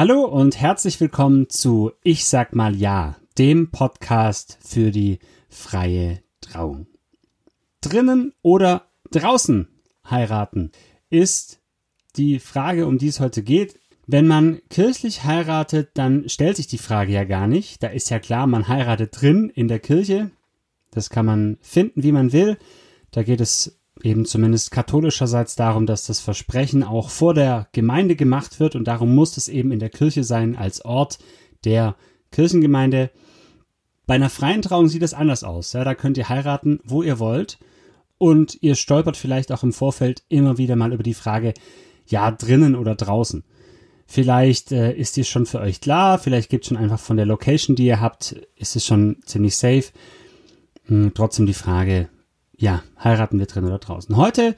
Hallo und herzlich willkommen zu Ich sag mal ja, dem Podcast für die freie Trauung. Drinnen oder draußen heiraten ist die Frage, um die es heute geht. Wenn man kirchlich heiratet, dann stellt sich die Frage ja gar nicht. Da ist ja klar, man heiratet drin in der Kirche. Das kann man finden, wie man will. Da geht es eben zumindest katholischerseits darum, dass das Versprechen auch vor der Gemeinde gemacht wird und darum muss es eben in der Kirche sein als Ort der Kirchengemeinde. Bei einer freien Trauung sieht es anders aus. Ja, da könnt ihr heiraten, wo ihr wollt und ihr stolpert vielleicht auch im Vorfeld immer wieder mal über die Frage, ja, drinnen oder draußen. Vielleicht äh, ist die schon für euch klar, vielleicht gibt es schon einfach von der Location, die ihr habt, ist es schon ziemlich safe. Hm, trotzdem die Frage, ja, heiraten wir drin oder draußen. Heute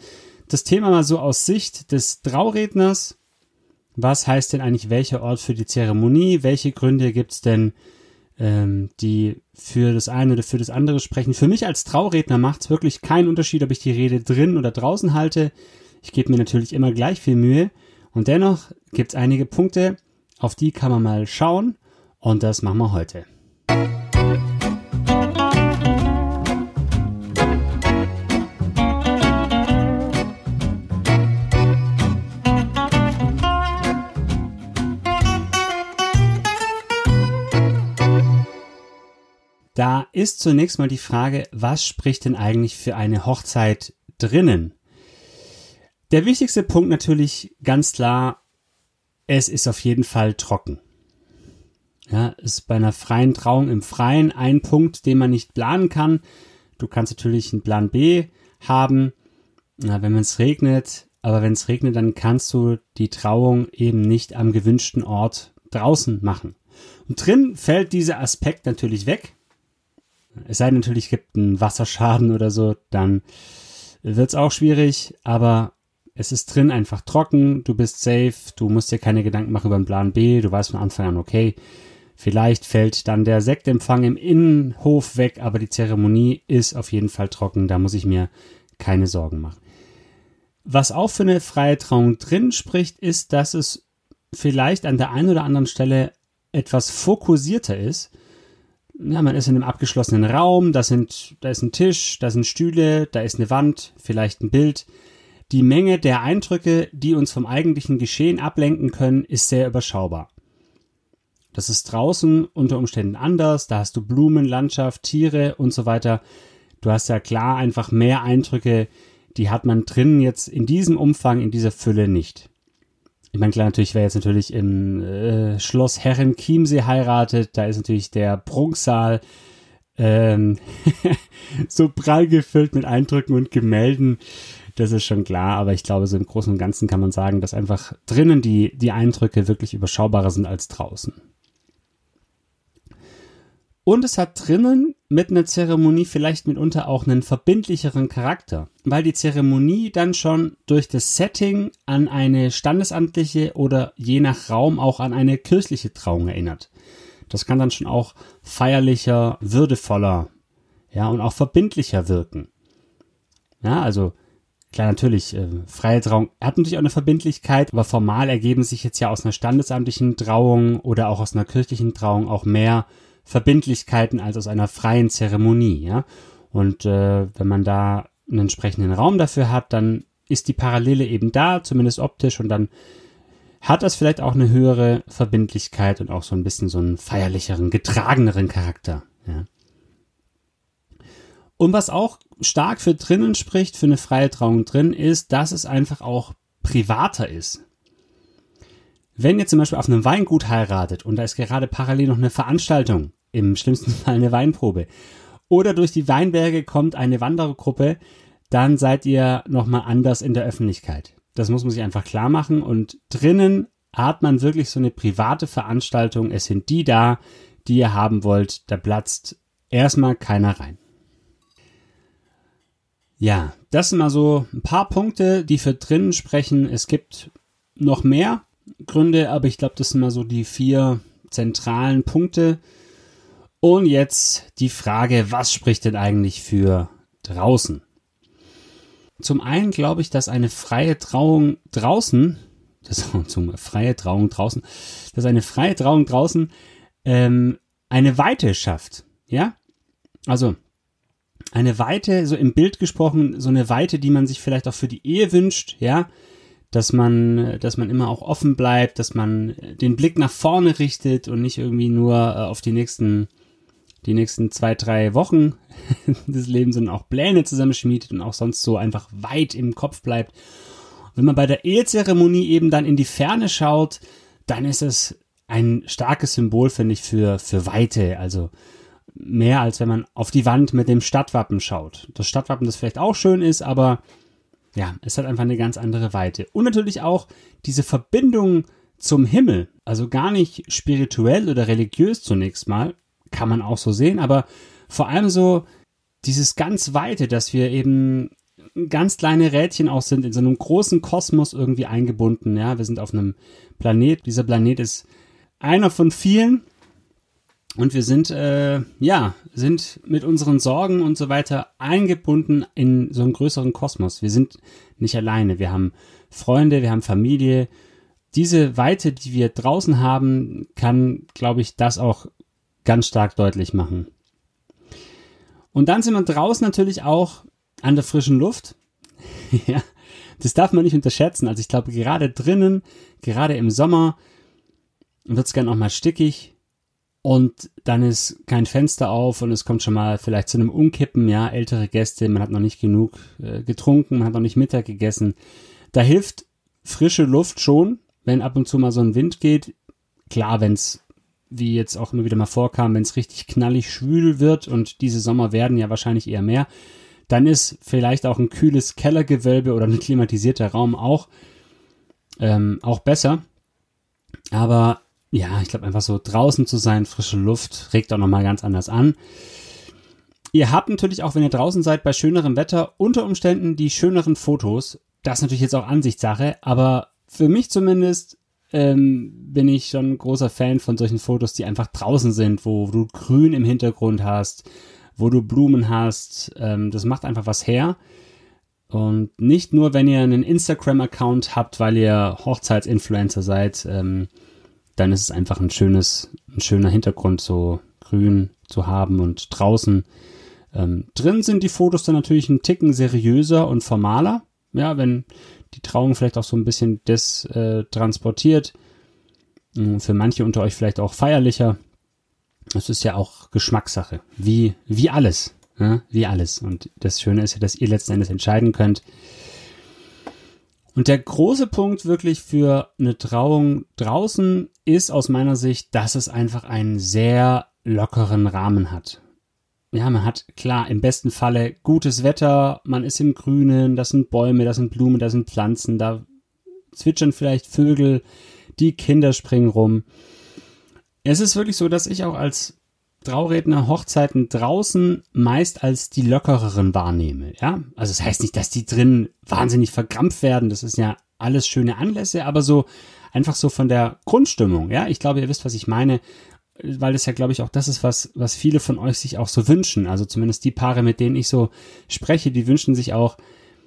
das Thema mal so aus Sicht des Trauredners. Was heißt denn eigentlich welcher Ort für die Zeremonie? Welche Gründe gibt es denn, ähm, die für das eine oder für das andere sprechen? Für mich als Trauredner macht es wirklich keinen Unterschied, ob ich die Rede drin oder draußen halte. Ich gebe mir natürlich immer gleich viel Mühe. Und dennoch gibt es einige Punkte, auf die kann man mal schauen. Und das machen wir heute. Da ist zunächst mal die Frage, was spricht denn eigentlich für eine Hochzeit drinnen? Der wichtigste Punkt natürlich ganz klar, es ist auf jeden Fall trocken. Ja, ist bei einer freien Trauung im Freien ein Punkt, den man nicht planen kann. Du kannst natürlich einen Plan B haben, na, wenn es regnet, aber wenn es regnet, dann kannst du die Trauung eben nicht am gewünschten Ort draußen machen. Und drin fällt dieser Aspekt natürlich weg. Es sei denn natürlich, gibt einen Wasserschaden oder so, dann wird es auch schwierig, aber es ist drin einfach trocken, du bist safe, du musst dir keine Gedanken machen über den Plan B, du weißt von Anfang an, okay, vielleicht fällt dann der Sektempfang im Innenhof weg, aber die Zeremonie ist auf jeden Fall trocken, da muss ich mir keine Sorgen machen. Was auch für eine freie Trauung drin spricht, ist, dass es vielleicht an der einen oder anderen Stelle etwas fokussierter ist ja, man ist in einem abgeschlossenen Raum, da sind, da ist ein Tisch, da sind Stühle, da ist eine Wand, vielleicht ein Bild. Die Menge der Eindrücke, die uns vom eigentlichen Geschehen ablenken können, ist sehr überschaubar. Das ist draußen unter Umständen anders, da hast du Blumen, Landschaft, Tiere und so weiter. Du hast ja klar einfach mehr Eindrücke, die hat man drinnen jetzt in diesem Umfang, in dieser Fülle nicht. Ich meine, klar, natürlich, wer jetzt natürlich im äh, Schloss Herren Chiemsee heiratet, da ist natürlich der Prunksaal ähm, so prall gefüllt mit Eindrücken und Gemälden. Das ist schon klar, aber ich glaube, so im Großen und Ganzen kann man sagen, dass einfach drinnen die, die Eindrücke wirklich überschaubarer sind als draußen. Und es hat drinnen mit einer Zeremonie vielleicht mitunter auch einen verbindlicheren Charakter, weil die Zeremonie dann schon durch das Setting an eine standesamtliche oder je nach Raum auch an eine kirchliche Trauung erinnert. Das kann dann schon auch feierlicher, würdevoller, ja, und auch verbindlicher wirken. Ja, also Klar, natürlich, äh, freie Trauung hat natürlich auch eine Verbindlichkeit, aber formal ergeben sich jetzt ja aus einer standesamtlichen Trauung oder auch aus einer kirchlichen Trauung auch mehr Verbindlichkeiten als aus einer freien Zeremonie, ja. Und äh, wenn man da einen entsprechenden Raum dafür hat, dann ist die Parallele eben da, zumindest optisch, und dann hat das vielleicht auch eine höhere Verbindlichkeit und auch so ein bisschen so einen feierlicheren, getrageneren Charakter. Ja. Und was auch stark für drinnen spricht, für eine freie Trauung drin, ist, dass es einfach auch privater ist. Wenn ihr zum Beispiel auf einem Weingut heiratet und da ist gerade parallel noch eine Veranstaltung, im schlimmsten Fall eine Weinprobe, oder durch die Weinberge kommt eine Wandergruppe, dann seid ihr nochmal anders in der Öffentlichkeit. Das muss man sich einfach klar machen und drinnen hat man wirklich so eine private Veranstaltung. Es sind die da, die ihr haben wollt. Da platzt erstmal keiner rein. Ja, das sind mal so ein paar Punkte, die für drinnen sprechen. Es gibt noch mehr, Gründe, aber ich glaube, das sind mal so die vier zentralen Punkte. Und jetzt die Frage, was spricht denn eigentlich für draußen? Zum einen glaube ich, dass eine freie Trauung draußen das zum freie Trauung draußen, dass eine freie Trauung draußen ähm, eine Weite schafft. Ja, also eine Weite, so im Bild gesprochen, so eine Weite, die man sich vielleicht auch für die Ehe wünscht, ja, dass man, dass man immer auch offen bleibt, dass man den Blick nach vorne richtet und nicht irgendwie nur äh, auf die nächsten, die nächsten zwei, drei Wochen des Lebens, sondern auch Pläne zusammenschmiedet und auch sonst so einfach weit im Kopf bleibt. Und wenn man bei der Ehezeremonie eben dann in die Ferne schaut, dann ist es ein starkes Symbol, finde ich, für, für Weite. Also mehr als wenn man auf die Wand mit dem Stadtwappen schaut. Das Stadtwappen, das vielleicht auch schön ist, aber ja, es hat einfach eine ganz andere Weite. Und natürlich auch diese Verbindung zum Himmel, also gar nicht spirituell oder religiös zunächst mal, kann man auch so sehen, aber vor allem so dieses ganz Weite, dass wir eben ganz kleine Rädchen auch sind, in so einem großen Kosmos irgendwie eingebunden. Ja, wir sind auf einem Planet. Dieser Planet ist einer von vielen und wir sind, äh, ja, sind mit unseren Sorgen und so weiter eingebunden in so einen größeren Kosmos. Wir sind nicht alleine. Wir haben Freunde, wir haben Familie. Diese Weite, die wir draußen haben, kann, glaube ich, das auch ganz stark deutlich machen. Und dann sind wir draußen natürlich auch an der frischen Luft. ja, das darf man nicht unterschätzen. Also ich glaube, gerade drinnen, gerade im Sommer, wird es gern auch mal stickig und dann ist kein Fenster auf und es kommt schon mal vielleicht zu einem Umkippen, ja, ältere Gäste, man hat noch nicht genug äh, getrunken, man hat noch nicht Mittag gegessen. Da hilft frische Luft schon, wenn ab und zu mal so ein Wind geht. Klar, wenn es, wie jetzt auch immer wieder mal vorkam, wenn es richtig knallig schwül wird und diese Sommer werden ja wahrscheinlich eher mehr, dann ist vielleicht auch ein kühles Kellergewölbe oder ein klimatisierter Raum auch, ähm, auch besser. Aber ja, ich glaube einfach so draußen zu sein, frische Luft, regt auch nochmal ganz anders an. Ihr habt natürlich auch, wenn ihr draußen seid, bei schönerem Wetter unter Umständen die schöneren Fotos. Das ist natürlich jetzt auch Ansichtssache, aber für mich zumindest ähm, bin ich schon ein großer Fan von solchen Fotos, die einfach draußen sind, wo du Grün im Hintergrund hast, wo du Blumen hast. Ähm, das macht einfach was her. Und nicht nur, wenn ihr einen Instagram-Account habt, weil ihr Hochzeitsinfluencer seid. Ähm, dann ist es einfach ein schönes, ein schöner Hintergrund, so grün zu haben und draußen. Ähm, drin sind die Fotos dann natürlich ein Ticken seriöser und formaler. Ja, wenn die Trauung vielleicht auch so ein bisschen das äh, transportiert. Hm, für manche unter euch vielleicht auch feierlicher. Das ist ja auch Geschmackssache. Wie, wie alles. Ja, wie alles. Und das Schöne ist ja, dass ihr letzten Endes entscheiden könnt, und der große Punkt wirklich für eine Trauung draußen ist aus meiner Sicht, dass es einfach einen sehr lockeren Rahmen hat. Ja, man hat klar im besten Falle gutes Wetter, man ist im Grünen, das sind Bäume, das sind Blumen, das sind Pflanzen, da zwitschern vielleicht Vögel, die Kinder springen rum. Es ist wirklich so, dass ich auch als Trauredner Hochzeiten draußen meist als die lockereren wahrnehme, ja. Also das heißt nicht, dass die drin wahnsinnig verkrampft werden. Das ist ja alles schöne Anlässe, aber so einfach so von der Grundstimmung, ja. Ich glaube, ihr wisst, was ich meine, weil das ja, glaube ich, auch das ist, was, was viele von euch sich auch so wünschen. Also zumindest die Paare, mit denen ich so spreche, die wünschen sich auch,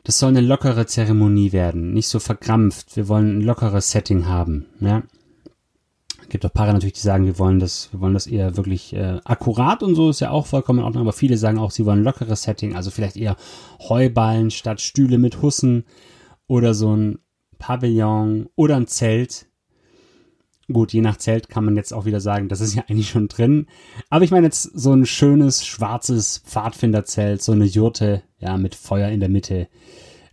das soll eine lockere Zeremonie werden, nicht so verkrampft. Wir wollen ein lockeres Setting haben, ja gibt auch Paare natürlich, die sagen, wir wollen das, wir wollen das eher wirklich äh, akkurat und so ist ja auch vollkommen in Ordnung, aber viele sagen auch, sie wollen ein lockeres Setting, also vielleicht eher Heuballen statt Stühle mit Hussen oder so ein Pavillon oder ein Zelt. Gut, je nach Zelt kann man jetzt auch wieder sagen, das ist ja eigentlich schon drin. Aber ich meine jetzt so ein schönes schwarzes Pfadfinderzelt, so eine Jurte, ja, mit Feuer in der Mitte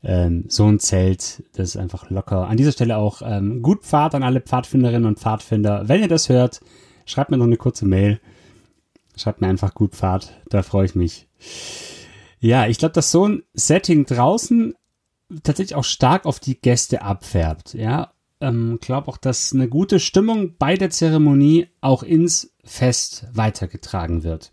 ähm, so ein Zelt, das ist einfach locker. An dieser Stelle auch ähm, gut Pfad an alle Pfadfinderinnen und Pfadfinder. Wenn ihr das hört, schreibt mir noch eine kurze Mail. Schreibt mir einfach gut Pfad, da freue ich mich. Ja, ich glaube, dass so ein Setting draußen tatsächlich auch stark auf die Gäste abfärbt. Ja, ähm, glaube auch, dass eine gute Stimmung bei der Zeremonie auch ins Fest weitergetragen wird.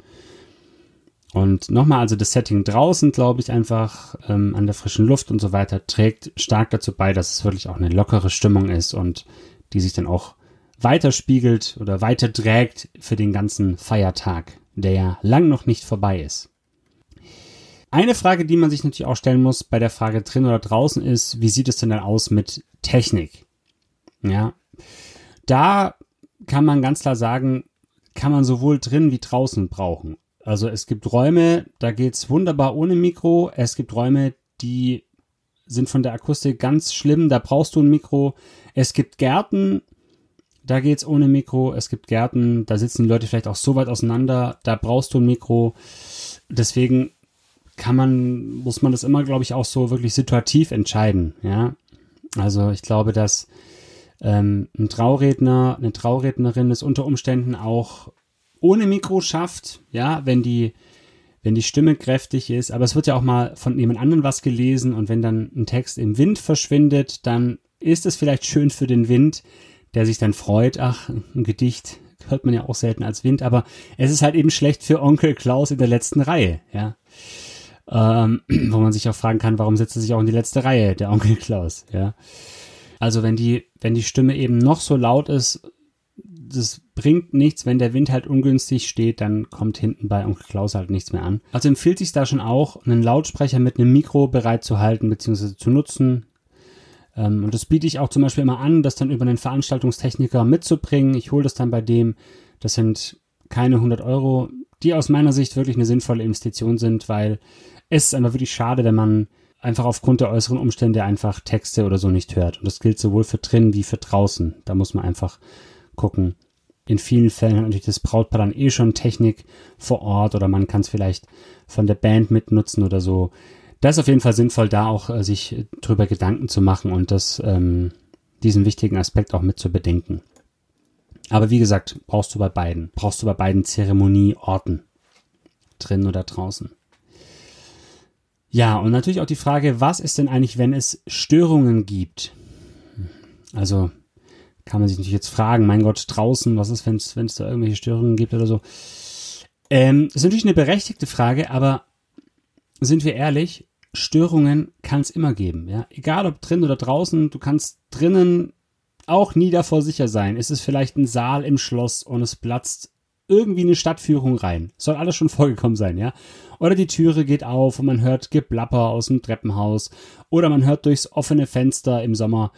Und nochmal, also das Setting draußen, glaube ich, einfach ähm, an der frischen Luft und so weiter, trägt stark dazu bei, dass es wirklich auch eine lockere Stimmung ist und die sich dann auch weiterspiegelt oder weiter trägt für den ganzen Feiertag, der ja lang noch nicht vorbei ist. Eine Frage, die man sich natürlich auch stellen muss bei der Frage drin oder draußen ist, wie sieht es denn dann aus mit Technik? Ja. Da kann man ganz klar sagen, kann man sowohl drin wie draußen brauchen. Also es gibt Räume, da geht's wunderbar ohne Mikro. Es gibt Räume, die sind von der Akustik ganz schlimm, da brauchst du ein Mikro. Es gibt Gärten, da geht's ohne Mikro. Es gibt Gärten, da sitzen die Leute vielleicht auch so weit auseinander, da brauchst du ein Mikro. Deswegen kann man, muss man das immer, glaube ich, auch so wirklich situativ entscheiden, ja. Also ich glaube, dass ähm, ein Trauredner, eine Traurednerin es unter Umständen auch ohne Mikro schafft, ja, wenn die, wenn die Stimme kräftig ist, aber es wird ja auch mal von jemand anderem was gelesen und wenn dann ein Text im Wind verschwindet, dann ist es vielleicht schön für den Wind, der sich dann freut, ach, ein Gedicht hört man ja auch selten als Wind, aber es ist halt eben schlecht für Onkel Klaus in der letzten Reihe, ja. Ähm, wo man sich auch fragen kann, warum setzt er sich auch in die letzte Reihe, der Onkel Klaus, ja. Also wenn die, wenn die Stimme eben noch so laut ist, das bringt nichts, wenn der Wind halt ungünstig steht, dann kommt hinten bei Onkel Klaus halt nichts mehr an. Also empfiehlt sich da schon auch, einen Lautsprecher mit einem Mikro bereit zu halten bzw. zu nutzen. Ähm, und das biete ich auch zum Beispiel immer an, das dann über einen Veranstaltungstechniker mitzubringen. Ich hole das dann bei dem. Das sind keine 100 Euro, die aus meiner Sicht wirklich eine sinnvolle Investition sind, weil es ist einfach wirklich schade, wenn man einfach aufgrund der äußeren Umstände einfach Texte oder so nicht hört. Und das gilt sowohl für drinnen wie für draußen. Da muss man einfach gucken. In vielen Fällen hat natürlich das Brautpaar dann eh schon Technik vor Ort oder man kann es vielleicht von der Band mitnutzen oder so. Das ist auf jeden Fall sinnvoll, da auch äh, sich drüber Gedanken zu machen und das, ähm, diesen wichtigen Aspekt auch mit zu bedenken. Aber wie gesagt, brauchst du bei beiden. Brauchst du bei beiden Zeremonieorten. Drin oder draußen. Ja, und natürlich auch die Frage, was ist denn eigentlich, wenn es Störungen gibt? Also kann man sich natürlich jetzt fragen, mein Gott, draußen, was ist, wenn es da irgendwelche Störungen gibt oder so? Ähm, ist natürlich eine berechtigte Frage, aber sind wir ehrlich, Störungen kann es immer geben. Ja? Egal ob drin oder draußen, du kannst drinnen auch nie davor sicher sein. Es ist vielleicht ein Saal im Schloss und es platzt irgendwie eine Stadtführung rein. Soll alles schon vorgekommen sein, ja? Oder die Türe geht auf und man hört Geplapper aus dem Treppenhaus. Oder man hört durchs offene Fenster im Sommer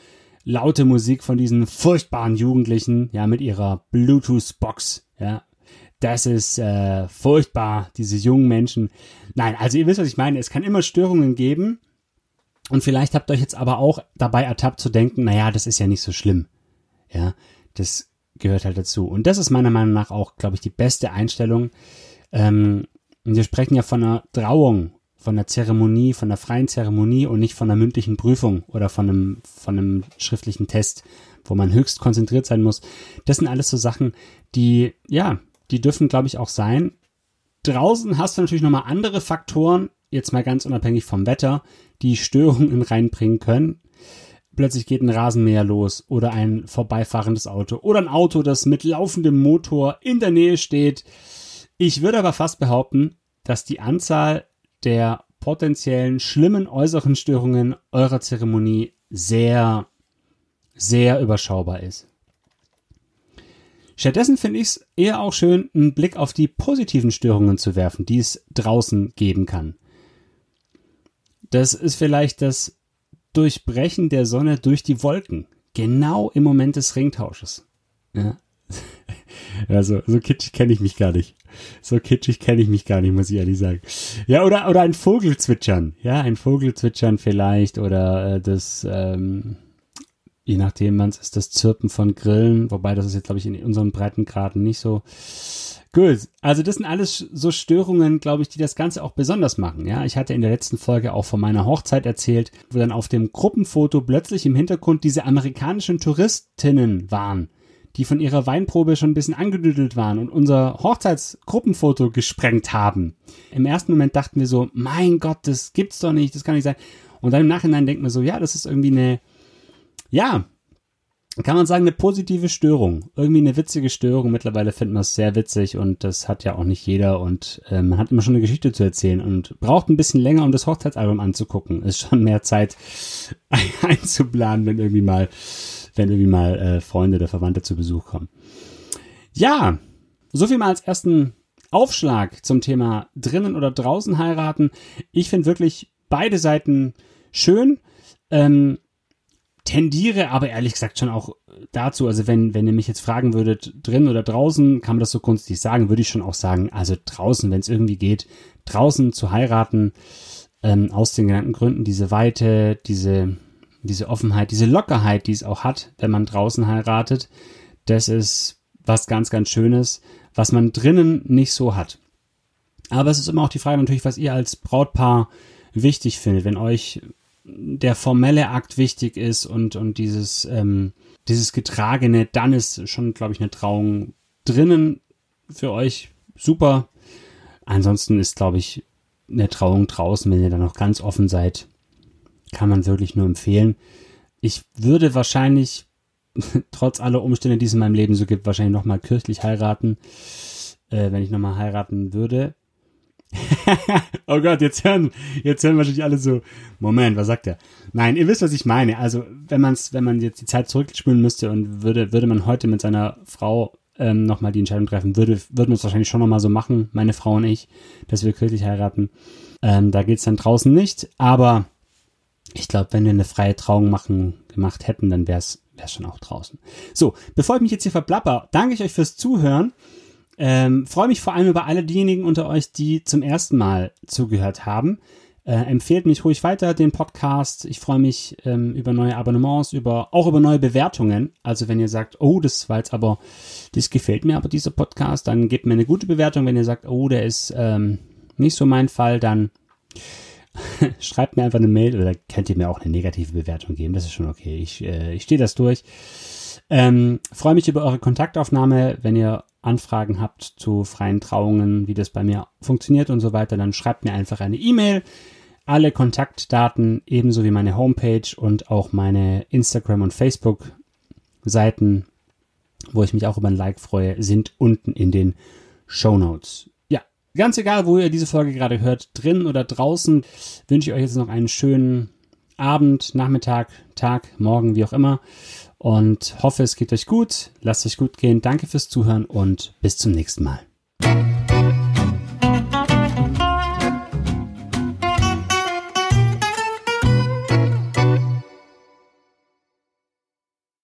laute Musik von diesen furchtbaren Jugendlichen, ja, mit ihrer Bluetooth-Box, ja. Das ist äh, furchtbar, diese jungen Menschen. Nein, also ihr wisst, was ich meine. Es kann immer Störungen geben. Und vielleicht habt ihr euch jetzt aber auch dabei ertappt zu denken, naja, das ist ja nicht so schlimm. Ja, das gehört halt dazu. Und das ist meiner Meinung nach auch, glaube ich, die beste Einstellung. Ähm, wir sprechen ja von einer Trauung, von einer Zeremonie, von einer freien Zeremonie und nicht von einer mündlichen Prüfung oder von einem, von einem schriftlichen Test, wo man höchst konzentriert sein muss. Das sind alles so Sachen, die, ja, die dürfen, glaube ich, auch sein. Draußen hast du natürlich nochmal andere Faktoren, jetzt mal ganz unabhängig vom Wetter, die Störungen reinbringen können plötzlich geht ein Rasenmäher los oder ein vorbeifahrendes Auto oder ein Auto, das mit laufendem Motor in der Nähe steht. Ich würde aber fast behaupten, dass die Anzahl der potenziellen schlimmen äußeren Störungen eurer Zeremonie sehr, sehr überschaubar ist. Stattdessen finde ich es eher auch schön, einen Blick auf die positiven Störungen zu werfen, die es draußen geben kann. Das ist vielleicht das Durchbrechen der Sonne durch die Wolken. Genau im Moment des Ringtausches. Ja. Also, so kitschig kenne ich mich gar nicht. So kitschig kenne ich mich gar nicht, muss ich ehrlich sagen. Ja, oder, oder ein Vogelzwitschern. Ja, ein Vogelzwitschern vielleicht oder äh, das, ähm, je nachdem, man ist das Zirpen von Grillen, wobei das ist jetzt, glaube ich, in unseren Breitengraden nicht so. Gut, also das sind alles so Störungen, glaube ich, die das Ganze auch besonders machen. Ja, ich hatte in der letzten Folge auch von meiner Hochzeit erzählt, wo dann auf dem Gruppenfoto plötzlich im Hintergrund diese amerikanischen Touristinnen waren, die von ihrer Weinprobe schon ein bisschen angedüdelt waren und unser Hochzeitsgruppenfoto gesprengt haben. Im ersten Moment dachten wir so, mein Gott, das gibt's doch nicht, das kann nicht sein. Und dann im Nachhinein denken wir so, ja, das ist irgendwie eine, ja, kann man sagen, eine positive Störung. Irgendwie eine witzige Störung. Mittlerweile findet man es sehr witzig und das hat ja auch nicht jeder und äh, man hat immer schon eine Geschichte zu erzählen und braucht ein bisschen länger, um das Hochzeitsalbum anzugucken. Ist schon mehr Zeit einzuplanen, wenn irgendwie mal, wenn irgendwie mal äh, Freunde oder Verwandte zu Besuch kommen. Ja, so viel mal als ersten Aufschlag zum Thema drinnen oder draußen heiraten. Ich finde wirklich beide Seiten schön. Ähm, tendiere aber ehrlich gesagt schon auch dazu, also wenn, wenn ihr mich jetzt fragen würdet, drin oder draußen, kann man das so grundsätzlich sagen, würde ich schon auch sagen, also draußen, wenn es irgendwie geht, draußen zu heiraten, ähm, aus den genannten Gründen, diese Weite, diese, diese Offenheit, diese Lockerheit, die es auch hat, wenn man draußen heiratet, das ist was ganz, ganz Schönes, was man drinnen nicht so hat. Aber es ist immer auch die Frage natürlich, was ihr als Brautpaar wichtig findet. Wenn euch der formelle Akt wichtig ist und, und dieses, ähm, dieses Getragene, dann ist schon, glaube ich, eine Trauung drinnen für euch super. Ansonsten ist, glaube ich, eine Trauung draußen, wenn ihr da noch ganz offen seid, kann man wirklich nur empfehlen. Ich würde wahrscheinlich, trotz aller Umstände, die es in meinem Leben so gibt, wahrscheinlich nochmal kirchlich heiraten, äh, wenn ich nochmal heiraten würde. oh Gott, jetzt hören, jetzt hören wahrscheinlich alle so, Moment, was sagt er? Nein, ihr wisst, was ich meine. Also, wenn man's, wenn man jetzt die Zeit zurückspülen müsste und würde, würde man heute mit seiner Frau ähm, nochmal die Entscheidung treffen, würde, würden wir es wahrscheinlich schon nochmal so machen, meine Frau und ich, dass wir kirchlich heiraten. Ähm, da geht's dann draußen nicht, aber ich glaube, wenn wir eine freie Trauung machen, gemacht hätten, dann wäre es schon auch draußen. So, bevor ich mich jetzt hier verplapper, danke ich euch fürs Zuhören. Ähm, Freue mich vor allem über alle diejenigen unter euch, die zum ersten Mal zugehört haben. Äh, empfehlt mich ruhig weiter, den Podcast. Ich freue mich ähm, über neue Abonnements, über, auch über neue Bewertungen. Also wenn ihr sagt, oh, das war jetzt aber, das gefällt mir aber dieser Podcast, dann gebt mir eine gute Bewertung. Wenn ihr sagt, oh, der ist ähm, nicht so mein Fall, dann schreibt mir einfach eine Mail oder könnt ihr mir auch eine negative Bewertung geben. Das ist schon okay. Ich, äh, ich stehe das durch. Ähm, freue mich über eure Kontaktaufnahme. Wenn ihr Anfragen habt zu freien Trauungen, wie das bei mir funktioniert und so weiter, dann schreibt mir einfach eine E-Mail. Alle Kontaktdaten, ebenso wie meine Homepage und auch meine Instagram- und Facebook-Seiten, wo ich mich auch über ein Like freue, sind unten in den Show Notes. Ja, ganz egal, wo ihr diese Folge gerade hört, drin oder draußen, wünsche ich euch jetzt noch einen schönen Abend, Nachmittag, Tag, Morgen, wie auch immer und hoffe, es geht euch gut. Lasst euch gut gehen. Danke fürs Zuhören und bis zum nächsten Mal.